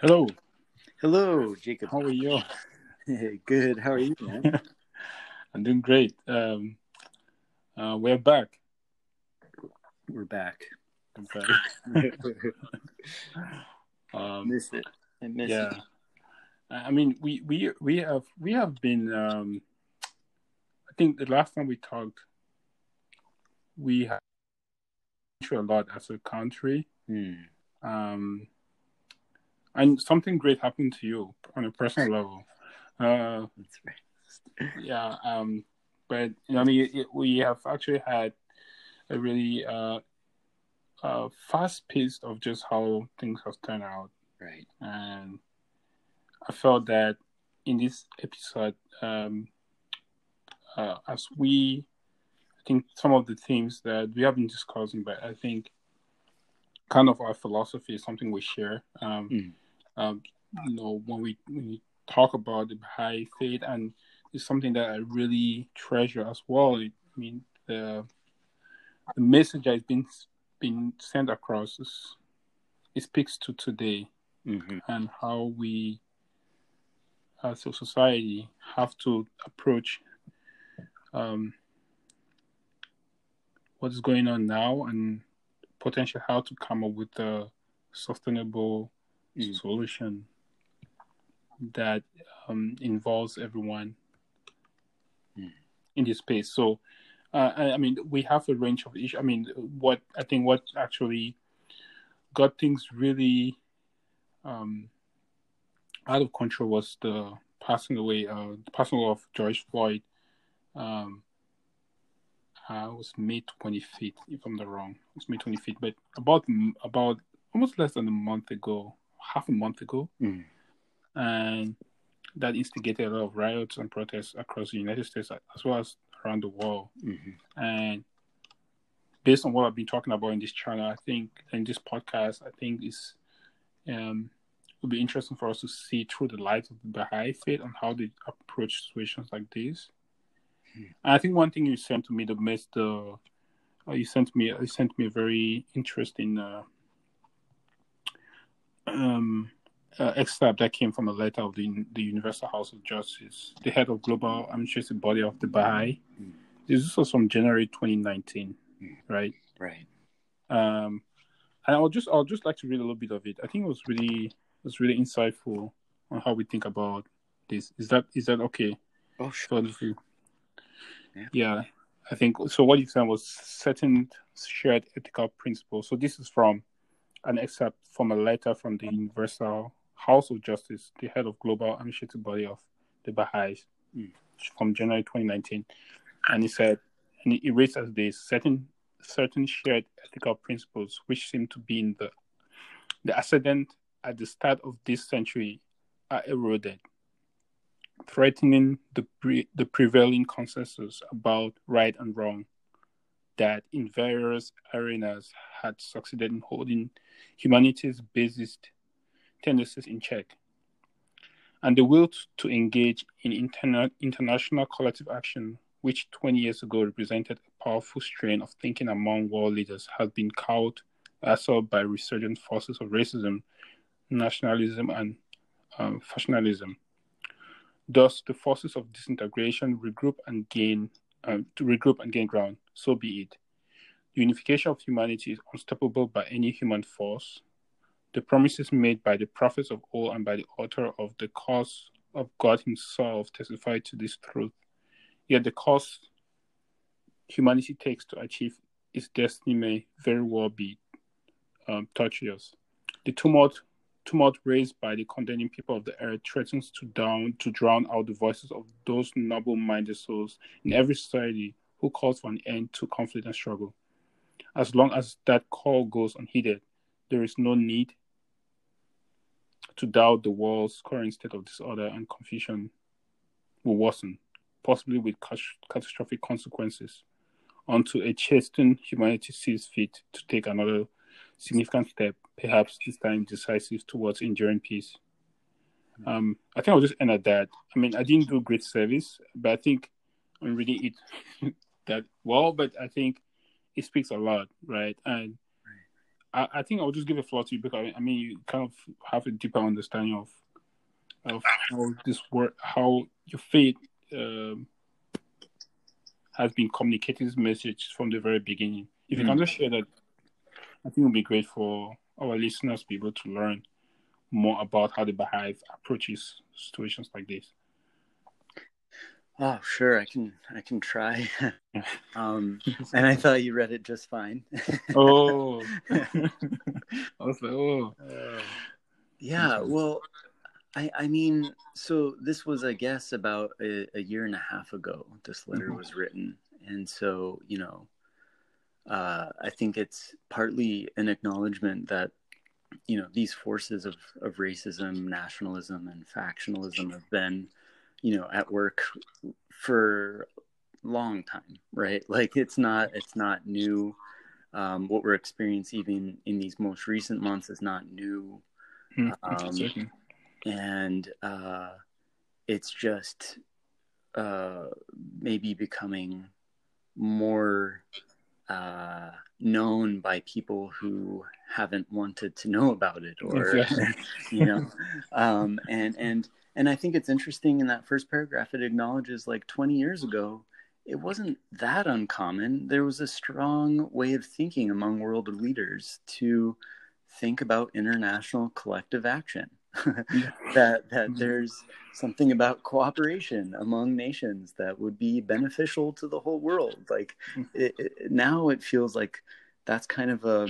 Hello. Hello, Jacob. How are you? Good. How are you, man? I'm doing great. Um, uh, we're back. We're back. Back. um, missed it. I missed yeah. it. I mean, we we we have we have been. Um, I think the last time we talked, we had through a lot as a country. Hmm. Um, and something great happened to you on a personal level. Uh, yeah um but you know, i mean it, we have actually had a really uh uh fast pace of just how things have turned out Right. and i felt that in this episode um uh as we i think some of the themes that we have been discussing but i think kind of our philosophy is something we share um Mm. um you know when we when we talk about the Baha'i faith and it's something that I really treasure as well. I mean, the the message that has been been sent across is it speaks to today hmm and how we as a society have to approach um, what is going on now and potentially how to come up with a sustainable Mm. solution that um, involves everyone Mm. in this space. So, uh, I, I mean, we have a range of issues. I mean, what I think what actually got things really um, out of control was the passing away, uh, the passing away of George Floyd. Um, uh, it was May 25th, if I'm not wrong. It was May 25th, but about about almost less than a month ago, half a month ago, Mm. and that instigated a lot of riots and protests across the United States as well as around the world. hmm And based on what I've been talking about in this channel, I think in this podcast, I think it's um it would be interesting for us to see through the light of the Baha'i faith and how they approach situations like this. I think one thing you sent to me the most uh, uh, you sent me you sent me a very interesting uh, um uh, excerpt that came from a letter of the the Universal House of Justice, the head of global administrative body of the Baha'i. Hmm. This was from January 2019, Hmm. right? Right. Um, and I'll just I'll just like to read a little bit of it. I think it was really it was really insightful on how we think about this. Is that is that okay? Oh, sure. So this is- Yeah. I think so. What you said was certain shared ethical principles. So this is from an excerpt from a letter from the Universal House of Justice, the head of global administrative body of the Baha'is, Mm. from January 2019, and he said, and it reads as this: certain certain shared ethical principles which seem to be in the the ascendant at the start of this century are eroded threatening the pre- the prevailing consensus about right and wrong that in various arenas had succeeded in holding humanity's basest tendencies in check and the will to engage in interna- international collective action which 20 years ago represented a powerful strain of thinking among world leaders has been cowed assault by resurgent forces of racism nationalism and um, factionalism Thus, the forces of disintegration regroup and gain um, to regroup and gain ground. So be it. The unification of humanity is unstoppable by any human force. The promises made by the prophets of old and by the author of the cause of God Himself testify to this truth. Yet the cost humanity takes to achieve its destiny may very well be um, tortuous. The tumult tumult raised by the contending people of the earth threatens to down to drown out the voices of those noble-minded souls in every society who calls for an end to conflict and struggle. As long as that call goes unheeded, there is no need to doubt the world's current state of disorder and confusion will worsen, possibly with catastrophic consequences, until a chastened humanity sees fit to take another significant step, perhaps this time decisive towards enduring peace. Um, I think I'll just end at that. I mean, I didn't do great service, but I think I'm reading it that well, but I think it speaks a lot, right? And I, I think I'll just give a floor to you because I mean you kind of have a deeper understanding of of how this work, how your faith um, has been communicating this message from the very beginning. If you can just share that, I think it would be great for our listeners to be able to learn more about how the Baha'i approaches situations like this. Oh, sure. I can. I can try. um, and I thought you read it just fine. oh, I was like, oh, yeah. Well, I. I mean, so this was, I guess, about a, a year and a half ago. This letter Mhm. was written, and so you know, uh, I think it's partly an acknowledgement that you know these forces of of racism, nationalism, and factionalism have been you know at work for a long time right? Like it's not it's not new. Um, what we're experiencing even in these most recent months is not new. Hmm, Um, and uh, it's just uh, maybe becoming more uh, known by people who haven't wanted to know about it or you know um, and and and i think it's interesting in that first paragraph it acknowledges like 20 years ago it wasn't that uncommon there was a strong way of thinking among world leaders to think about international collective action. that that Mhm. there's something about cooperation among nations that would be beneficial to the whole world like Mhm. it, it, now it feels like that's kind of a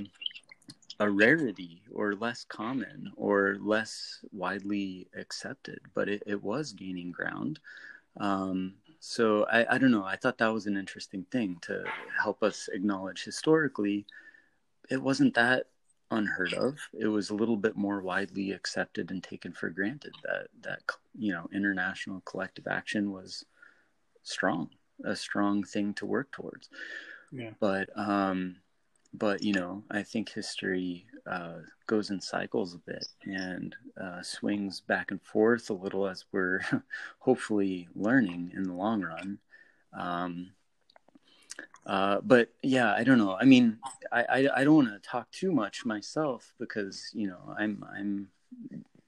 a rarity or less common or less widely accepted but it, it was gaining ground um, so I, I don't know i thought that was an interesting thing to help us acknowledge historically it wasn't that unheard of. It was a little bit more widely accepted and taken for granted that that you know international collective action was strong a strong thing to work towards. Yeah. but um but you know i think history uh goes in cycles a bit and uh swings back and forth a little as we're hopefully learning in the long run. Um uh, but yeah, I don't know. I mean, I, I, I don't want to talk too much myself because you know I'm I'm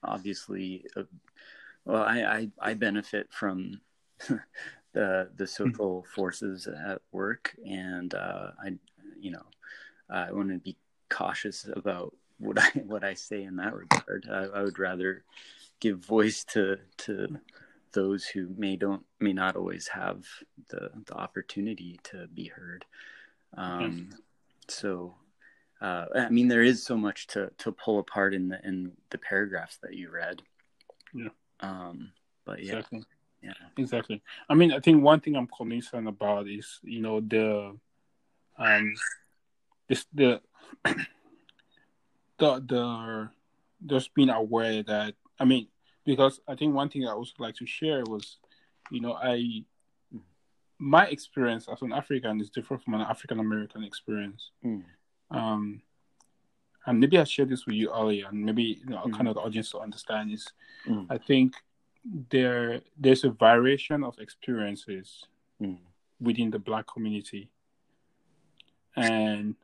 obviously a, well I, I I benefit from the the social forces at work and uh, I you know I want to be cautious about what I what I say in that regard. I, I would rather give voice to to those who may don't may not always have the the opportunity to be heard. Um, so, uh, I mean, there is so much to to pull apart in the in the paragraphs that you read. Yeah. Um, but yeah, Exactly. yeah. Exactly. I mean, I think one thing I'm concerned about is, you know, the um this the the the just being aware that I mean, because I think one thing I also like to share was, you know, I my experience as an African is different from an African American experience. Mm. Um and maybe I shared this with you earlier, and maybe you know, Mhm. kind of the audience to understand is Mm. I think there there's a variation of experiences Mm. within the black community and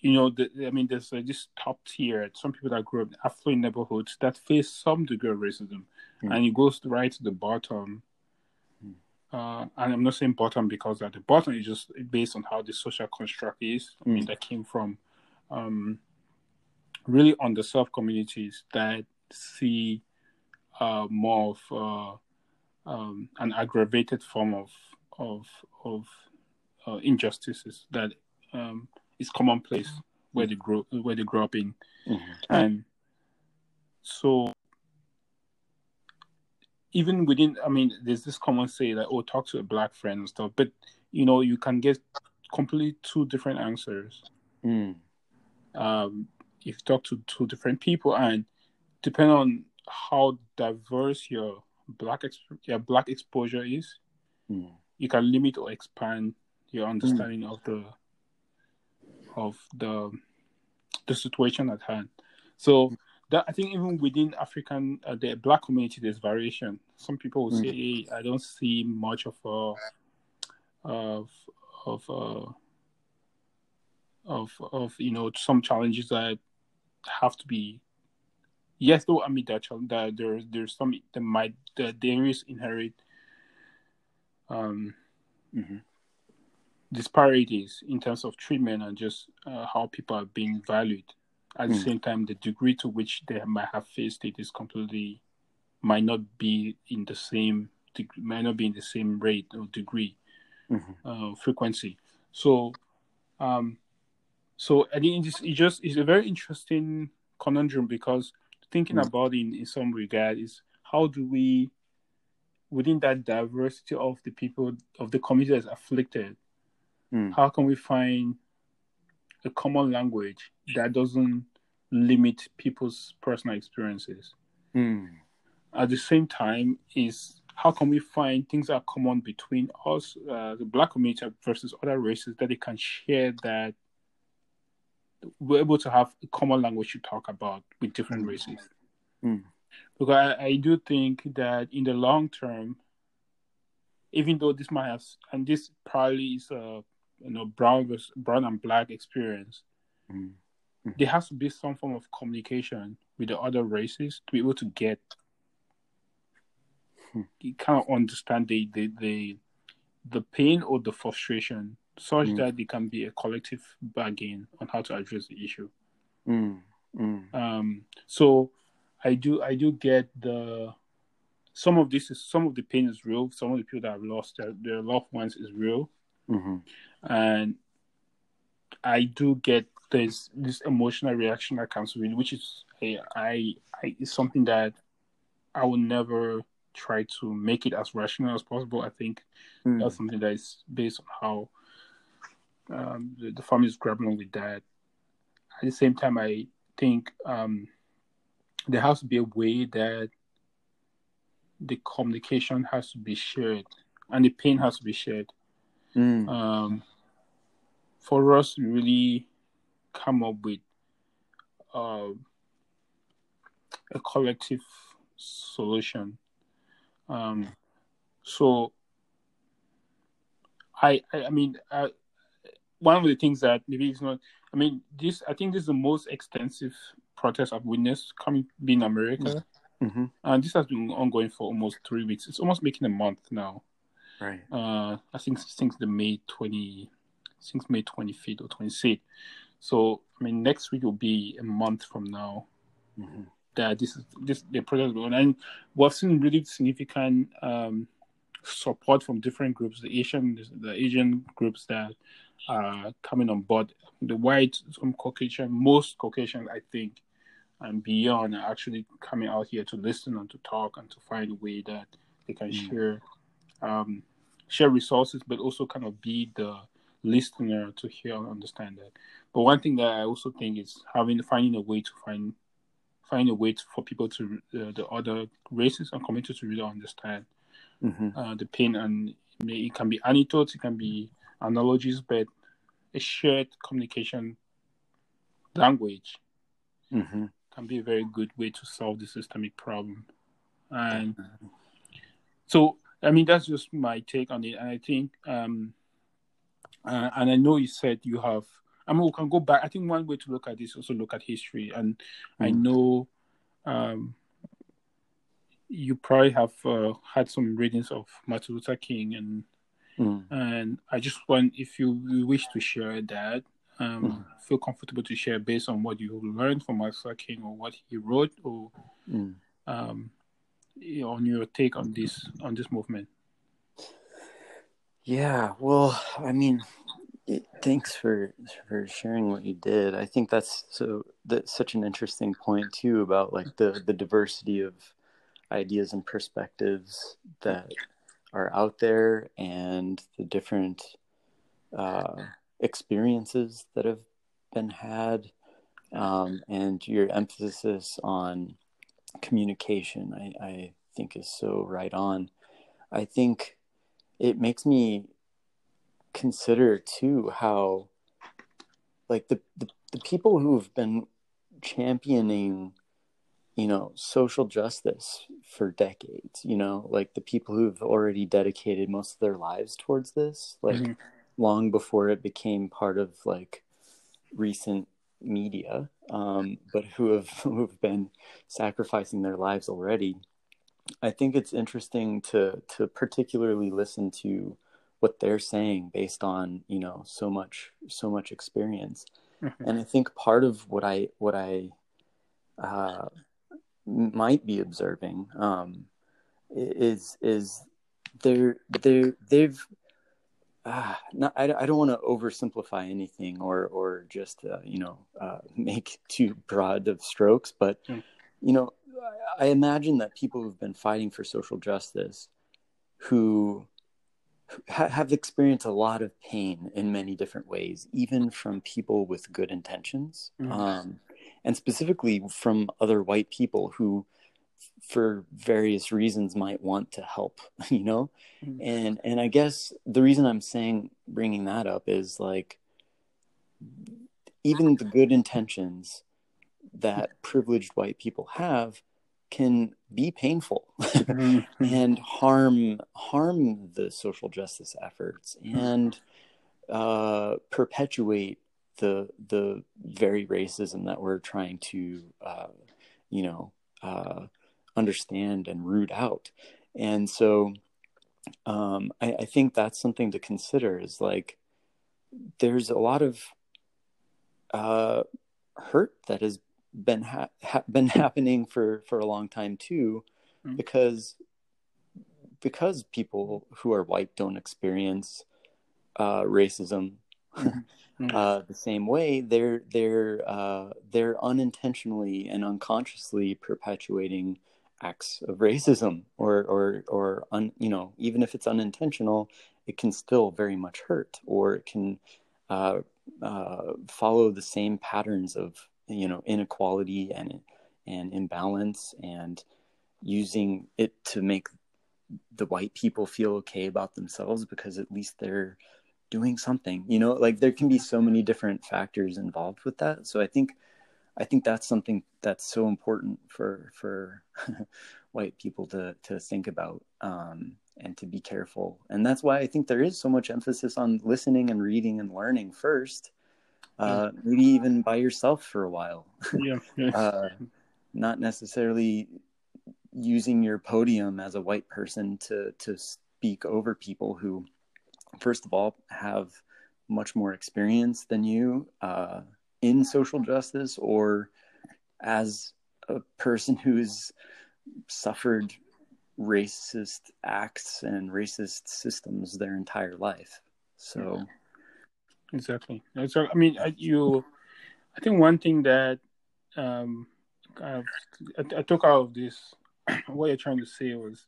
you know the, i mean there's uh, this top tier some people that grew up in affluent neighborhoods that face some degree of racism Mm. and it goes right to the bottom Mm. uh, and i'm not saying bottom because at the bottom is just based on how the social construct is i mean Mm. that came from um, really underserved communities that see uh, more of uh, um, an aggravated form of of of uh, injustices that um, is commonplace where they grow where they grow up in, Mhm. and so even within, I mean, there's this common say that oh, talk to a black friend and stuff, but you know, you can get completely two different answers Mm. um, if you talk to two different people, and depending on how diverse your black ex- your black exposure is, Mm. you can limit or expand your understanding of the of the the situation at hand. So that I think even within African uh, the black community, there's variation. Some people will say, hey, "I don't see much of a of of of of you know some challenges that have to be yes though i mean that that there there's some that might that there is inherent um mm-hmm. Disparities in terms of treatment and just uh, how people are being valued at mm. the same time the degree to which they might have faced it is completely might not be in the same degree, might not be in the same rate or degree mm-hmm. uh, frequency so um so I think it's, it just it's a very interesting conundrum because thinking mm. about it in, in some regard is how do we within that diversity of the people of the community that's afflicted mm. how can we find a common language that doesn't limit people's personal experiences mm. at the same time is how can we find things that are common between us uh, the black community versus other races that they can share that we're able to have a common language to talk about with different mm. races. Mm. Because I, I, do think that in the long term, even though this might have, and this probably is a you know brown versus, brown and black experience, mm. there has to be some form of communication with the other races to be able to get, You kind of understand the the the, the pain or the frustration such mm. that there can be a collective bargain on how to address the issue. Mm. Mm. Um, so I do I do get the some of this is some of the pain is real. Some of the people that have lost their, their loved ones is real, mm-hmm. and I do get this this emotional reaction that comes with it, which is I, I, I is something that I will never try to make it as rational as possible. I think mm. that's something that is based on how um, the, the family is grappling with that. At the same time, I think um, there has to be a way that the communication has to be shared and the pain has to be shared. Mm. Um, for us to really come up with uh, a collective solution. Um, so, I, I, I mean, I, one of the things that maybe it's not. I mean, this I think this is the most extensive protest I've witnessed coming being America, mm-hmm. and this has been ongoing for almost three weeks. It's almost making a month now. Right. Uh, I think since the May twenty, since May twenty fifth or twenty sixth. So I mean, next week will be a month from now. Mm-hmm. That this is this the project going, and we've seen really significant um, support from different groups, the Asian, the Asian groups that are coming on board. The white, some Caucasian, most Caucasian, I think, and beyond are actually coming out here to listen and to talk and to find a way that they can mm. share um, share resources, but also kind of be the listener to hear and understand that. But one thing that I also think is having finding a way to find find a way to, for people to uh, the other races and communities to really understand mm-hmm. uh, the pain and it can be anecdotes, it can be analogies, but a shared communication language mm-hmm. can be a very good way to solve the systemic problem. And so, I mean, that's just my take on it. And I think, um, uh, and I know you said you have. I mean, we can go back. I think one way to look at this also look at history. And mm-hmm. I know um, you probably have uh, had some readings of Martin Luther King and Mm. And I just want, if you wish to share that, um, mm. feel comfortable to share based on what you learned from Martin Luther King or what he wrote, or mm. um, on your take on this on this movement. Yeah, well, I mean, it, thanks for for sharing what you did. I think that's so that's such an interesting point too about like the the diversity of ideas and perspectives that are out there and the different uh, experiences that have been had um, and your emphasis on communication I, I think is so right on i think it makes me consider too how like the, the, the people who've been championing you know social justice for decades you know like the people who've already dedicated most of their lives towards this like mm-hmm. long before it became part of like recent media, um, but who have who have been sacrificing their lives already. I think it's interesting to to particularly listen to what they're saying based on you know so much so much experience, mm-hmm. and I think part of what I what I uh, might be observing um, is is they're they they've uh, not, I, I don't want to oversimplify anything or or just uh, you know uh, make too broad of strokes, but mm. you know I imagine that people who've been fighting for social justice, who ha- have experienced a lot of pain in many different ways, even from people with good intentions, mm. um, and specifically from other white people who for various reasons might want to help you know mm-hmm. and and i guess the reason i'm saying bringing that up is like even the good intentions that privileged white people have can be painful mm-hmm. and harm harm the social justice efforts mm-hmm. and uh, perpetuate the the very racism that we're trying to uh, you know uh, understand and root out. And so um, I, I think that's something to consider is like there's a lot of uh, hurt that has been ha- ha- been happening for for a long time too, mm-hmm. because because people who are white don't experience uh, racism mm-hmm. uh, the same way. They're they're uh, they're unintentionally and unconsciously perpetuating acts of racism or or or un, you know even if it's unintentional it can still very much hurt or it can uh, uh, follow the same patterns of you know inequality and and imbalance and using it to make the white people feel okay about themselves because at least they're doing something you know like there can be so many different factors involved with that. So i think I think that's something that's so important for for white people to to think about um, and to be careful. And that's why I think there is so much emphasis on listening and reading and learning first. Uh, maybe even by yourself for a while. yeah. uh, not necessarily using your podium as a white person to to speak over people who, first of all, have much more experience than you. Uh, in social justice or as a person who's suffered racist acts and racist systems their entire life. So, exactly. So, I mean, you, I think one thing that um, I, I took out of this, what you're trying to say was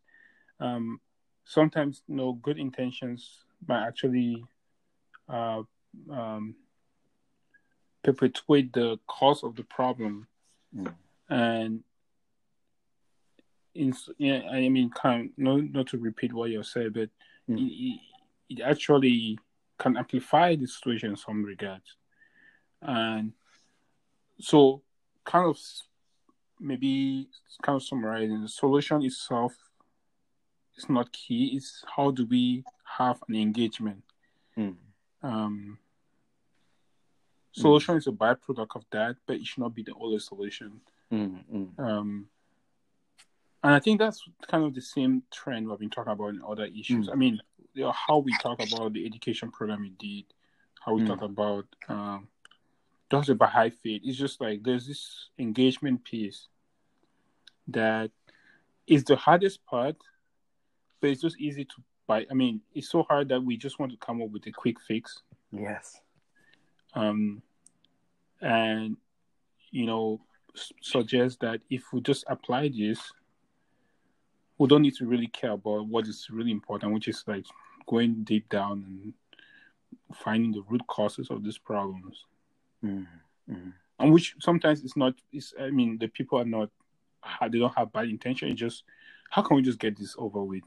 um, sometimes, you know, good intentions might actually uh, um, perpetuate the cause of the problem, mm. and in yeah, I mean, kind of, not not to repeat what you said, but mm. it, it, actually can amplify the situation in some regards, and so kind of maybe kind of summarizing the solution itself is not key. It's how do we have an engagement. Mm. Um, Solution mm. is a byproduct of that, but it should not be the only solution. Mm, um, and I think that's kind of the same trend we've been talking about in other issues. Mm. I mean, you know, how we talk about the education program indeed, how we mm. talk about um, just the Baha'i faith. It's just like there's this engagement piece that is the hardest part, but it's just easy to buy. I mean, it's so hard that we just want to come up with a quick fix. Yes um, and you know suggest that if we just apply this, we don't need to really care about what is really important, which is like going deep down and finding the root causes of these problems. Mm-hmm. And which sometimes it's not. It's I mean the people are not. They don't have bad intention. It's just how can we just get this over with?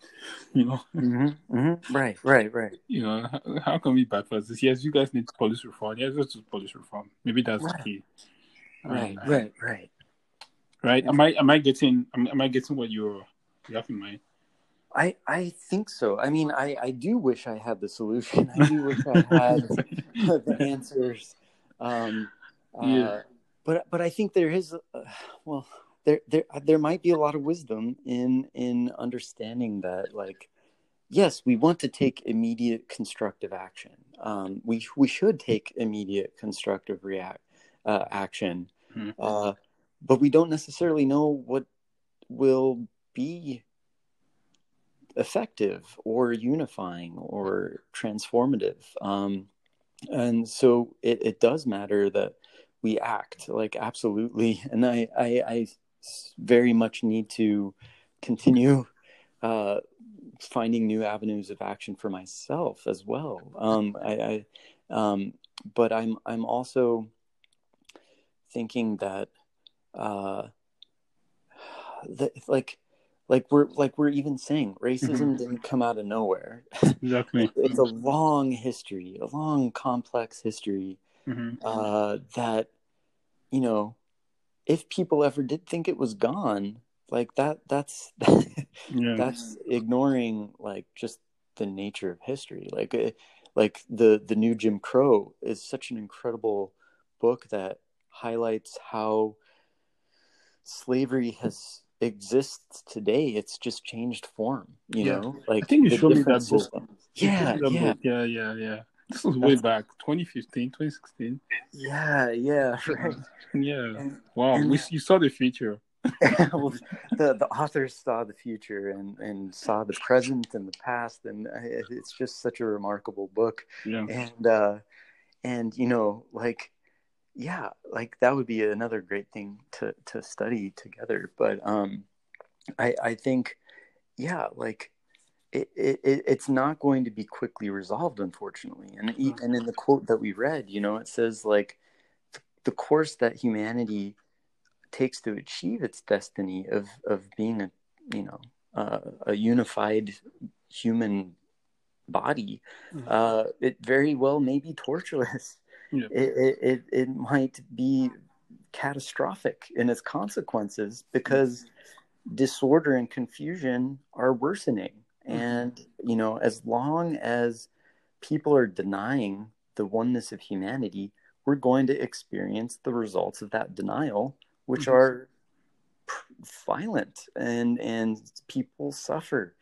You know? Mm-hmm, mm-hmm. Right, right, right. You know, how, how, can we bypass this? Yes, you guys need police reform. Yes, let's do police reform. Maybe that's right. the key. Right, um, right, right. Right. Am I am I getting am, am I getting what you're you have in mind? I, I think so. I mean, I, I do wish I had the solution. I do wish I had the answers um, Yeah. uh, but but I think there is, uh, well, there there there might be a lot of wisdom in in understanding that, like, yes, we want to take immediate constructive action. Um, we we should take immediate constructive react uh, action, Mhm. uh, but we don't necessarily know what will be effective or unifying or transformative. Um, and so it, it does matter that we act like absolutely. And I, I, I very much need to continue uh, finding new avenues of action for myself as well. Um, I, I um, but I'm, I'm also thinking that, uh, that like, like we're like we're even saying racism didn't come out of nowhere Exactly. it's a long history a long complex history hmm uh that you know if people ever did think it was gone like that that's Yeah. that's ignoring like just the nature of history like uh, like the the new jim crow is such an incredible book that highlights how slavery has exists today it's just changed form you Yeah. know like I think you showed me that book. yeah told me that yeah. Yeah, yeah, yeah. This was way back, 2015, 2016. yeah yeah right Yeah. and, Wow. and- We, you saw the future. well, the the authors saw the future and and saw the present and the past and it's just such a remarkable book Yeah. and uh and you know like yeah like that would be another great thing to to study together but um i i think yeah like it, it it's not going to be quickly resolved unfortunately. And e- and in the quote that we read you know it says like the course that humanity takes to achieve its destiny of of being a you know uh, a unified human body Mhm. uh, it very well may be torturous Yeah. it, it, it, it might be catastrophic in its consequences because disorder and confusion are worsening and you know as long as people are denying the oneness of humanity we're going to experience the results of that denial which Mhm. are violent and and people suffer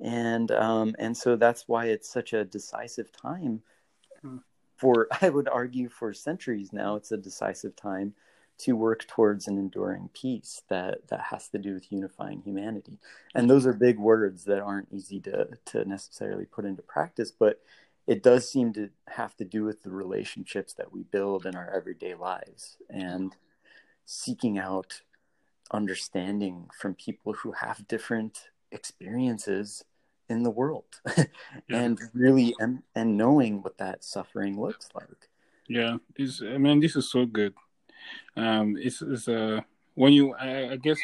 and um and so that's why it's such a decisive time Mm. for i would argue for centuries now it's a decisive time to work towards an enduring peace that that has to do with unifying humanity and those are big words that aren't easy to to necessarily put into practice but it does seem to have to do with the relationships that we build in our everyday lives and seeking out understanding from people who have different experiences in the world and really and, and knowing what that suffering looks like Yeah, this. I mean, this is so good. Um, it's, it's uh, when you, I, I guess,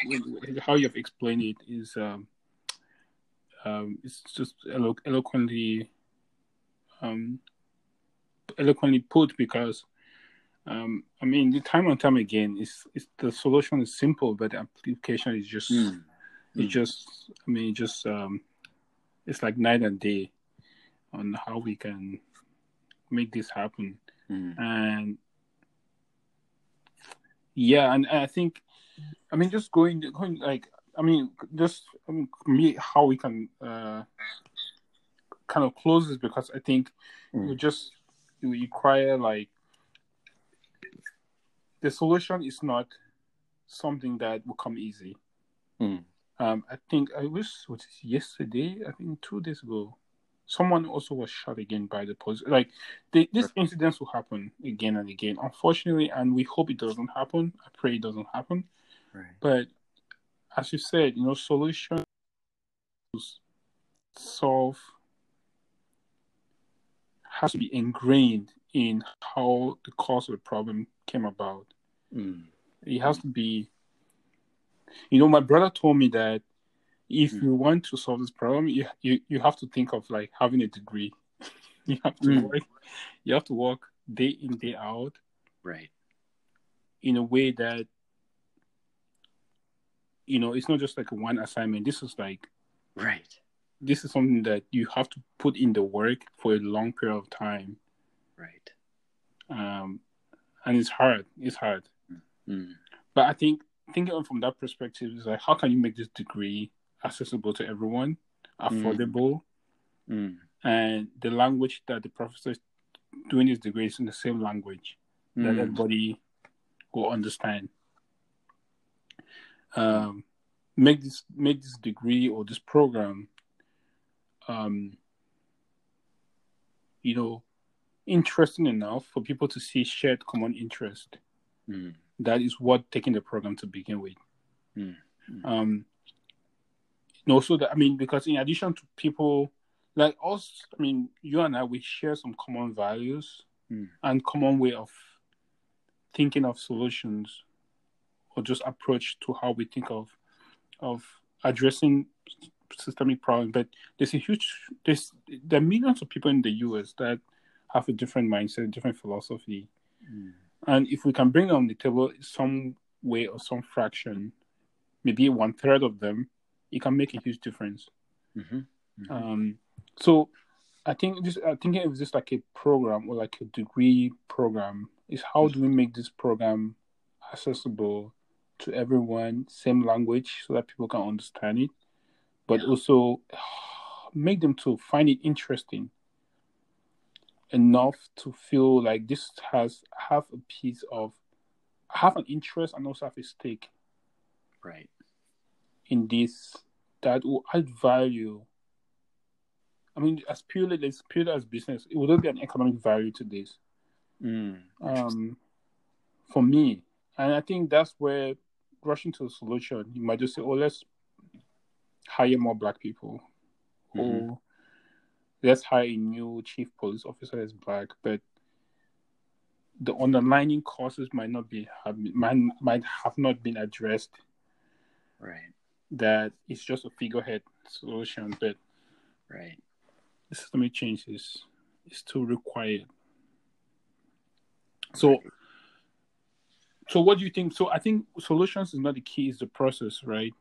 how you have explained it is, um, um, it's just elo- eloquently, um, eloquently put because, um, I mean, the time and time again, is is the solution is simple, but the application is just, Mm. it just, I mean, it just, um, it's like night and day on how we can make this happen Mm. and yeah and i think i mean just going going like i mean just I mean, me how we can uh kind of close this because i think Mm. we just we require like the solution is not something that will come easy Mm. um i think i wish was yesterday i think two days ago someone also was shot again by the police. Like the, these incidents will happen again and again unfortunately and we hope it doesn't happen. I pray it doesn't happen. Right. But as you said you know solutions to solve has to be ingrained in how the cause of the problem came about. Mm. it has to be you know my brother told me that if Mm. you want to solve this problem you, you you have to think of like having a degree you have to Mm. work you have to work day in day out right in a way that you know it's not just like one assignment this is like right this is something that you have to put in the work for a long period of time right um and it's hard. It's hard. Mm. But I think thinking from that perspective is like, how can you make this degree accessible to everyone, affordable, Mm. and the language that the professor is doing his degree is in the same language that Mm. everybody will understand. Um, make this make this degree or this program, um, you know, interesting enough for people to see shared common interest. Mm. That is what taking the program to begin with. Mm. Mm. Um, and also that I mean, because in addition to people like us, I mean, you and I, we share some common values Mm. and common way of thinking of solutions or just approach to how we think of of addressing systemic problems. But there's a huge there's there are millions of people in the US that have a different mindset, different philosophy. Mm. And if we can bring on the table some way or some fraction, maybe one third of them, it can make a huge difference. Mhm. Um, so I think this, I think of just like a program or like a degree program is how do we make this program accessible to everyone, same language, so that people can understand it, but also make them to find it interesting enough to feel like this has have a piece of have an interest and also have a stake Right. In this that will add value. I mean, as purely as purely as business, it would not be an economic value to this. Mm. Um, for me, and I think that's where rushing to a solution, you might just say, "Oh, let's hire more black people," Mhm. or let's hire a new chief police officer that's black, but the underlying causes might not be have might might have not been addressed Right. That it's just a figurehead solution, but Right. the systemic change is is still required. So, so what do you think? So I think solutions is not the key; it's the process, right?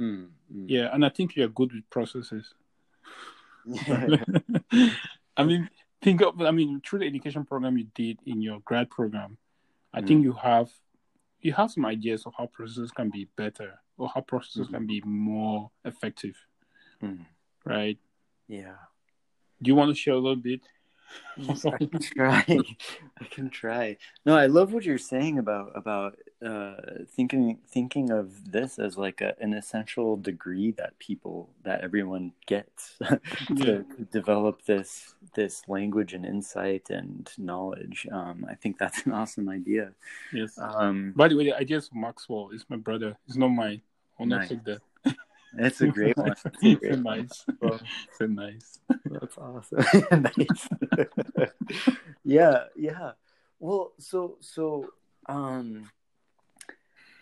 Mm. Mm. Yeah, and I think you're good with processes. I mean, think of I mean through the education program you did in your grad program, I Mm. think you have you have some ideas of how processes can be better or how processes Mhm. can be more effective, Mm. right? yeah. Do you want to share a little bit? Yes, I can try. I can try. No, I love what you're saying about about uh, thinking thinking of this as like a, an essential degree that people that everyone gets to Yeah. develop this this language and insight and knowledge. Um, I think that's an awesome idea. Yes. Um, By the way, the idea is Maxwell. It's my brother. It's not mine. I'll not Nice. take that. It's a great one. It's a great a one. nice. Well, nice. That's awesome. nice. yeah, yeah. Well, so so um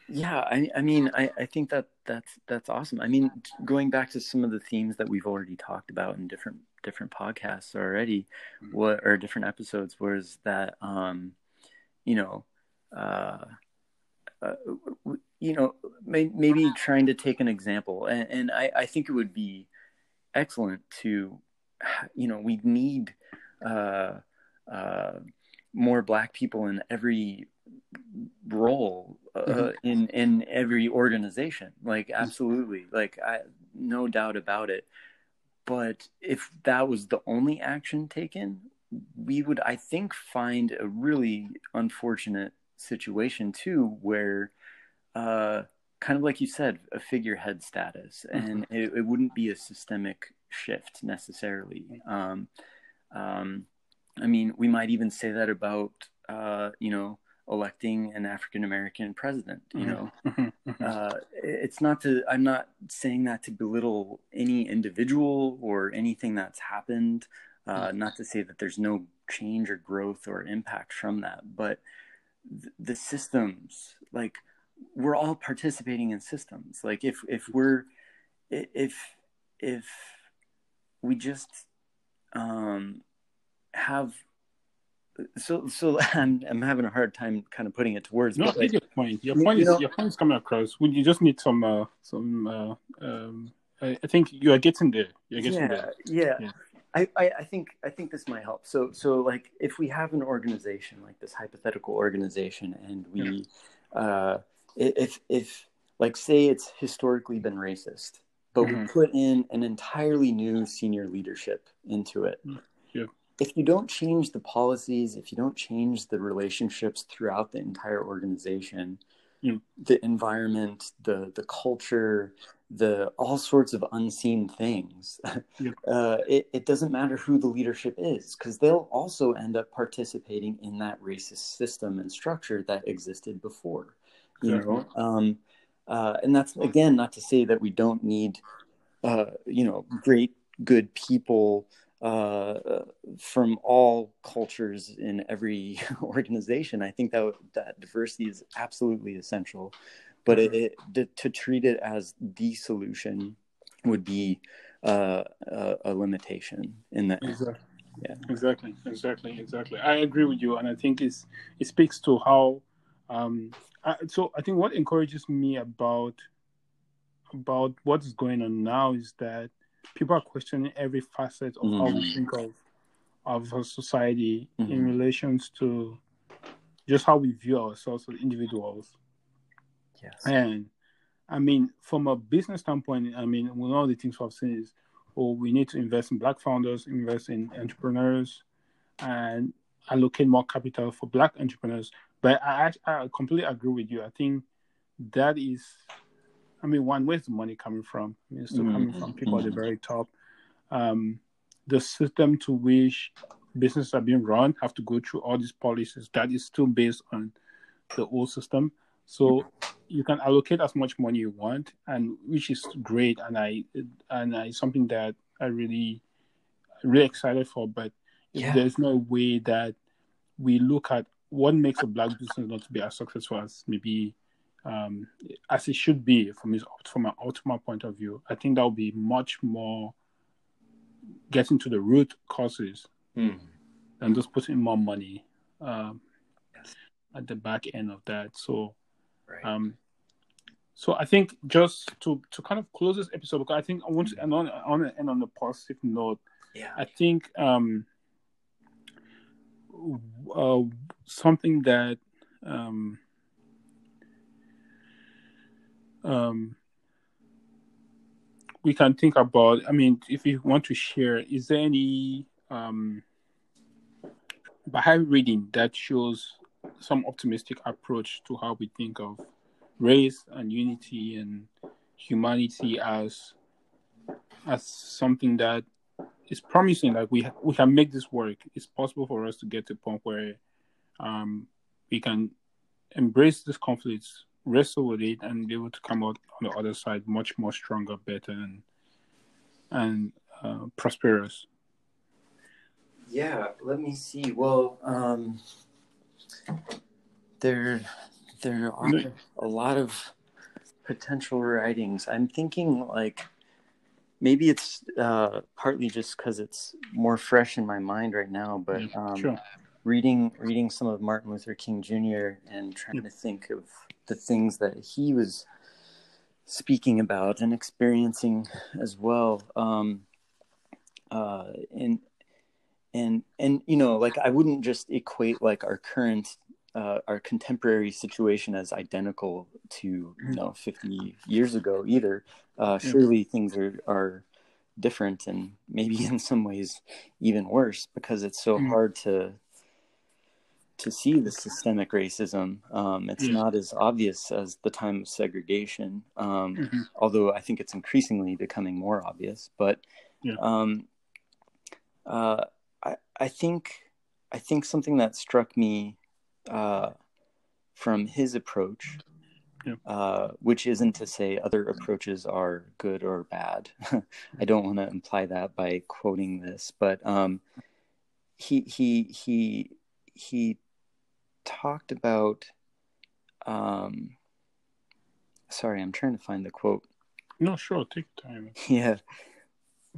yeah, I I mean I I think that that's that's awesome. I mean going back to some of the themes that we've already talked about in different different podcasts already what or different episodes was that um you know uh, uh w- you know may, maybe trying to take an example and, and I, I think it would be excellent to you know we need uh, uh, more black people in every role uh, Mhm. in in every organization. Like absolutely. Like i no doubt about it. But if that was the only action taken we would i think find a really unfortunate situation too where uh kind of like you said a figurehead status. And it, it wouldn't be a systemic shift necessarily. Um um i mean we might even say that about uh you know electing an african american president you know? Mhm, mhm. uh, it's not to i'm not saying that to belittle any individual or anything that's happened uh, not to say that there's no change or growth or impact from that but th- the systems like we're all participating in systems like if if we're if if we just um have so so I'm I'm having a hard time kind of putting it to words No, but like, your point. Your point you is know- your point is coming across. We you just need some uh, some. Uh, um, I, I think you are getting there. You're getting yeah, there. yeah, Yeah. I, I, I think I think this might help. So so like if we have an organization like this hypothetical organization, and we, yeah. uh, if if like say it's historically been racist, but mm-hmm. we put in an entirely new senior leadership into it. Yeah. If you don't change the policies, if you don't change the relationships throughout the entire organization, yeah. the environment, the the culture, the all sorts of unseen things. Yeah. Uh, it, it doesn't matter who the leadership is because they'll also end up participating in that racist system and structure that existed before. You know, um, uh, and that's again not to say that we don't need, uh, you know, great good people uh, from all cultures in every organization. I think that that diversity is absolutely essential but it, it to, to, treat it as the solution would be uh, a, a, limitation in that. Exactly. Yeah. Exactly. Exactly. Exactly. I agree with you, and I think it's it speaks to how. Um, I, so I think what encourages me about about what's going on now is that people are questioning every facet of mm-hmm. how we mm-hmm. think of of a society mm-hmm. in relations to just how we view ourselves as individuals Yes. And I mean, from a business standpoint, I mean, one of the things we've seen is, oh, we need to invest in black founders, invest in entrepreneurs, and allocate more capital for black entrepreneurs. But I, I completely agree with you. I think that is, I mean, one, where's the money coming from? I mean, it's still mm-hmm. coming from people mm-hmm. at the very top. Um, the system to which businesses are being run have to go through all these policies. That is still based on the old system. So you can allocate as much money you want, and which is great, and I and I something that I really really excited for. But yeah. there's no way that we look at what makes a black business not to be as successful as maybe um, as it should be from his from an ultimate point of view. I think that would be much more getting to the root causes mm. than just putting more money um, yes. at the back end of that. So Right. Um, so I think just to to kind of close this episode, because I think I want to end on on end on a positive note. Yeah. I think um, uh, something that um, um, we can think about. I mean, if you want to share, is there any um, reading that shows some optimistic approach to how we think of race and unity and humanity as as something that is promising. Like we we can make this work. It's possible for us to get to a point where um, we can embrace this conflict, wrestle with it, and be able to come out on the other side much more stronger, better, and and uh, prosperous. Yeah, let me see. Well, um, there there are a lot of potential writings. I'm thinking like maybe it's uh, partly just because it's more fresh in my mind right now, but um, sure. reading reading some of Martin Luther King Jr. and trying to think of the things that he was speaking about and experiencing as well. Um, uh, and and and you know like i wouldn't just equate like our current uh, our contemporary situation as identical to you mm-hmm. know 50 years ago either uh, surely things are are different and maybe in some ways even worse because it's so mm-hmm. hard to to see the systemic racism um, it's not as obvious as the time of segregation um, mm-hmm. although i think it's increasingly becoming more obvious but yeah. um, uh, I, I think I think something that struck me uh, from his approach, yeah. uh, which isn't to say other approaches are good or bad. I don't want to imply that by quoting this, but um, he he he he talked about. Um, sorry, I'm trying to find the quote. No, sure, take your time. Yeah.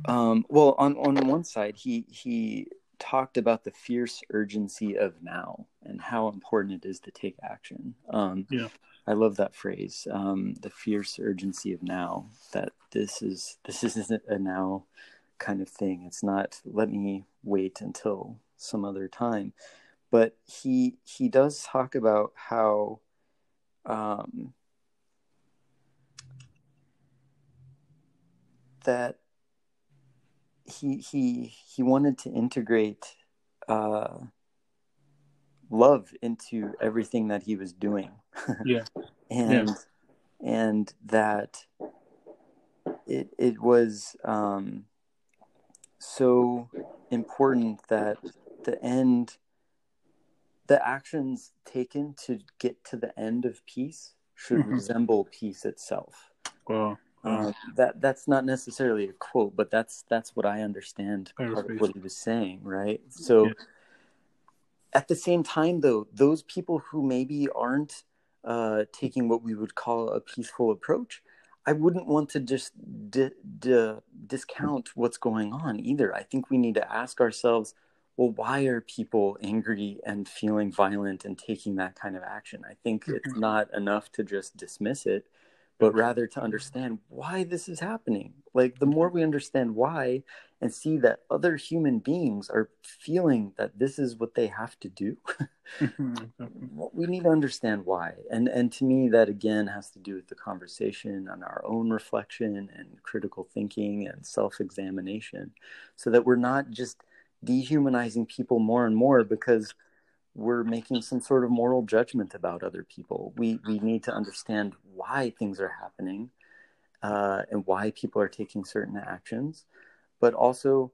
Um, well, on on one side, he he talked about the fierce urgency of now and how important it is to take action. Um, yeah, I love that phrase, um, the fierce urgency of now. That this is this isn't a now kind of thing. It's not let me wait until some other time. But he he does talk about how um, that he he he wanted to integrate uh, love into everything that he was doing. Yeah. and Yeah. and that it it was um, so important that the end the actions taken to get to the end of peace should Mhm. resemble peace itself. Well, Um, that that's not necessarily a quote, but that's that's what I understand part of what he was saying, right? So Yeah. at the same time though, those people who maybe aren't uh, taking what we would call a peaceful approach, I wouldn't want to just di- di- discount what's going on either. I think we need to ask ourselves, well, why are people angry and feeling violent and taking that kind of action? I think it's not enough to just dismiss it, but rather to understand why this is happening. Like, the more we understand why and see that other human beings are feeling that this is what they have to do, exactly. Mm-hmm. we need to understand why. And and to me, that again has to do with the conversation and our own reflection and critical thinking and self-examination, so that we're not just dehumanizing people more and more because we're making some sort of moral judgment about other people. We we need to understand why things are happening, uh, and why people are taking certain actions, but also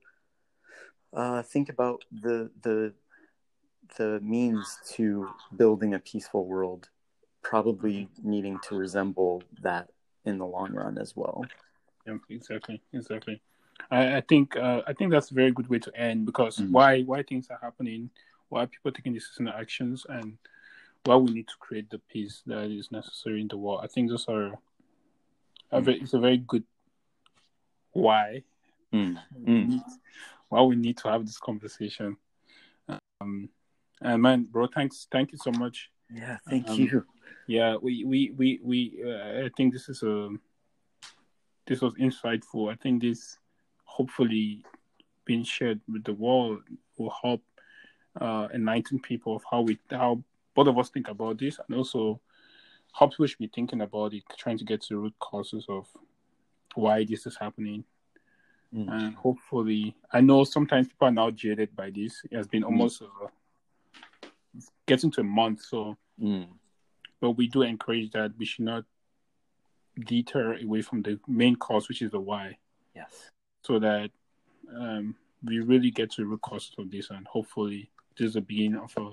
uh, think about the the the means to building a peaceful world, probably needing to resemble that in the long run as well. Yeah, exactly, exactly. I, I think uh, I think that's a very good way to end because Mhm. why why things are happening, why people taking decisions and actions, and why we need to create the peace that is necessary in the world. I think those are a very, it's a very good why Mm. Mm. why we need to have this conversation. Um, and man, bro, thanks, thank you so much. Yeah, thank Um, you. Yeah, we we we we. Uh, I think this is a this was insightful. I think this hopefully being shared with the world will help uh, enlighten people of how we how both of us think about this, and also how people should be thinking about it, trying to get to the root causes of why this is happening. Mm. And hopefully, I know sometimes people are now jaded by this. It has been almost uh, getting to a month, so Mm. but we do encourage that we should not deter away from the main cause, which is the why, Yes. so that um, we really get to the root cause of this, and hopefully, this is the beginning of a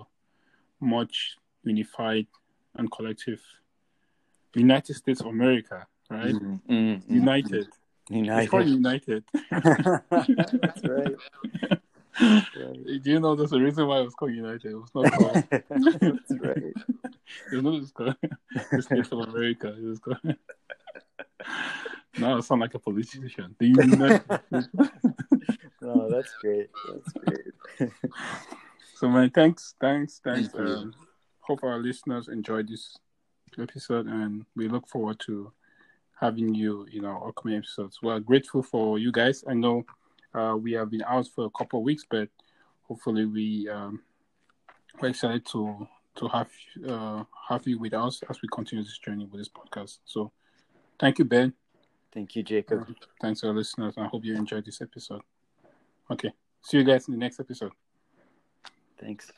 much unified and collective United States of America, right? Mm, mm, mm, United. It's called United. United. That's right. right. Do you know there's a reason why it was called United? It was not called. That's right. It's not just called the States of America. It was called. now I sound like a politician. The United. No, that's great. That's great. So man, thanks, thanks, thanks. Um, hope our listeners enjoyed this episode, and we look forward to having you in our upcoming episodes. We're grateful for you guys. I know uh, we have been out for a couple of weeks, but hopefully we um, we're excited to to have uh, have you with us as we continue this journey with this podcast. So, thank you, Ben. Thank you, Jacob. Uh, thanks to our listeners. I hope you enjoyed this episode. Okay, see you guys in the next episode. Thanks.